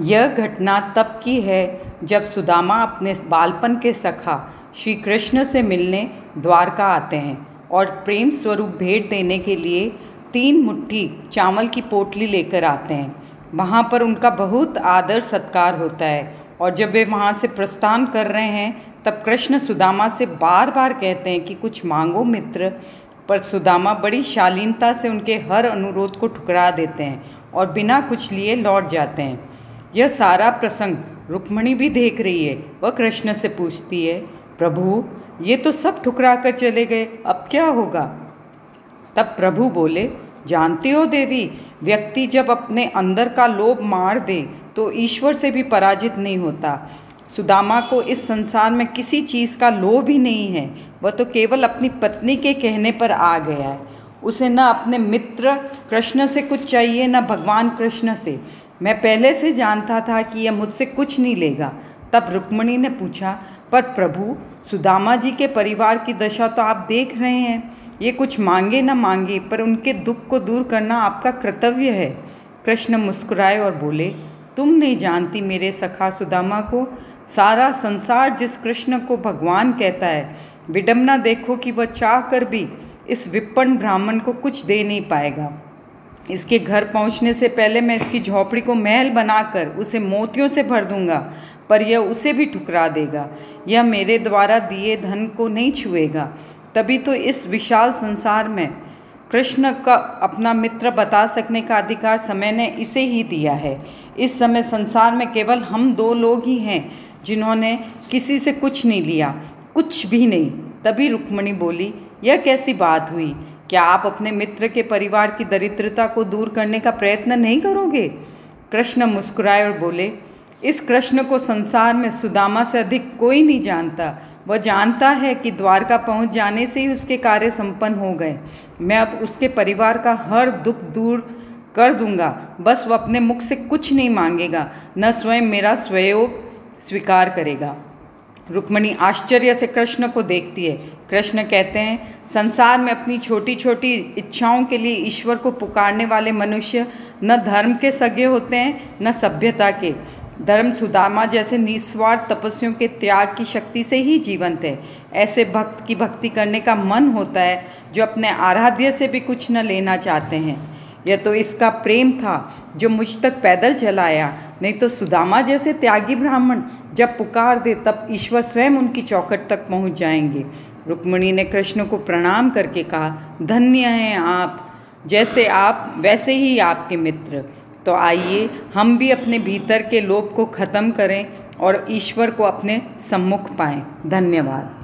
यह घटना तब की है जब सुदामा अपने बालपन के सखा श्री कृष्ण से मिलने द्वारका आते हैं और प्रेम स्वरूप भेंट देने के लिए तीन मुट्ठी चावल की पोटली लेकर आते हैं। वहाँ पर उनका बहुत आदर सत्कार होता है और जब वे वहाँ से प्रस्थान कर रहे हैं, तब कृष्ण सुदामा से बार बार कहते हैं कि कुछ मांगो मित्र, पर सुदामा बड़ी शालीनता से उनके हर अनुरोध को ठुकरा देते हैं और बिना कुछ लिए लौट जाते हैं। यह सारा प्रसंग रुक्मणी भी देख रही है, वह कृष्ण से पूछती है, प्रभु, ये तो सब ठुकरा कर चले गए, अब क्या होगा? तब प्रभु बोले, जानती हो देवी, व्यक्ति जब अपने अंदर का लोभ मार दे तो ईश्वर से भी पराजित नहीं होता। सुदामा को इस संसार में किसी चीज़ का लोभ ही नहीं है, वह तो केवल अपनी पत्नी के कहने पर आ गया है। उसे न अपने मित्र कृष्ण से कुछ चाहिए, न भगवान कृष्ण से। मैं पहले से जानता था कि यह मुझसे कुछ नहीं लेगा। तब रुक्मणी ने पूछा, पर प्रभु, सुदामा जी के परिवार की दशा तो आप देख रहे हैं। ये कुछ मांगे न मांगे, पर उनके दुख को दूर करना आपका कर्तव्य है। कृष्ण मुस्कुराए और बोले, तुम नहीं जानती मेरे सखा सुदामा को? सारा संसार जिस कृष्ण को भगवान कहता है विडम्बना देखो कि वह चाह कर भी इस विपन्न ब्राह्मण को कुछ दे नहीं पाएगा। इसके घर पहुँचने से पहले मैं इसकी झोपड़ी को महल बनाकर उसे मोतियों से भर दूँगा, पर यह उसे भी ठुकरा देगा। यह मेरे द्वारा दिए धन को नहीं छुएगा। तभी तो इस विशाल संसार में कृष्ण का अपना मित्र बता सकने का अधिकार समय ने इसे ही दिया है। इस समय संसार में केवल हम दो लोग ही हैं, जिन्होंने किसी से कुछ नहीं लिया, कुछ भी नहीं। तभी रुक्मणी बोली यह कैसी बात हुई? क्या आप अपने मित्र के परिवार की दरिद्रता को दूर करने का प्रयत्न नहीं करोगे? कृष्ण मुस्कुराए और बोले, इस कृष्ण को संसार में सुदामा से अधिक कोई नहीं जानता। वह जानता है कि द्वारका पहुँच जाने से ही उसके कार्य संपन्न हो गए। मैं अब उसके परिवार का हर दुख दूर कर दूँगा। बस वह अपने मुख से कुछ नहीं मांगेगा। न स्वयं मेरा स्वयोग स्वीकार करेगा। रुक्मणी आश्चर्य से कृष्ण को देखती है। कृष्ण कहते हैं, संसार में अपनी छोटी छोटी इच्छाओं के लिए ईश्वर को पुकारने वाले मनुष्य न धर्म के सगे होते हैं, न सभ्यता के। धर्म सुदामा जैसे निस्वार्थ तपस्वियों के त्याग की शक्ति से ही जीवंत है। ऐसे भक्त की भक्ति करने का मन होता है, जो अपने आराध्य से भी कुछ न लेना चाहते हैं। यह तो इसका प्रेम था, जो मुझ तक पैदल चलाया। नहीं तो सुदामा जैसे त्यागी ब्राह्मण जब पुकार दे, तब ईश्वर स्वयं उनकी चौकट तक पहुँच जाएँगे। रुक्मणी ने कृष्ण को प्रणाम करके कहा, धन्य हैं आप, जैसे आप, वैसे ही आपके मित्र। तो आइए, हम भी अपने भीतर के लोभ को ख़त्म करें और ईश्वर को अपने सम्मुख पाएँ। धन्यवाद।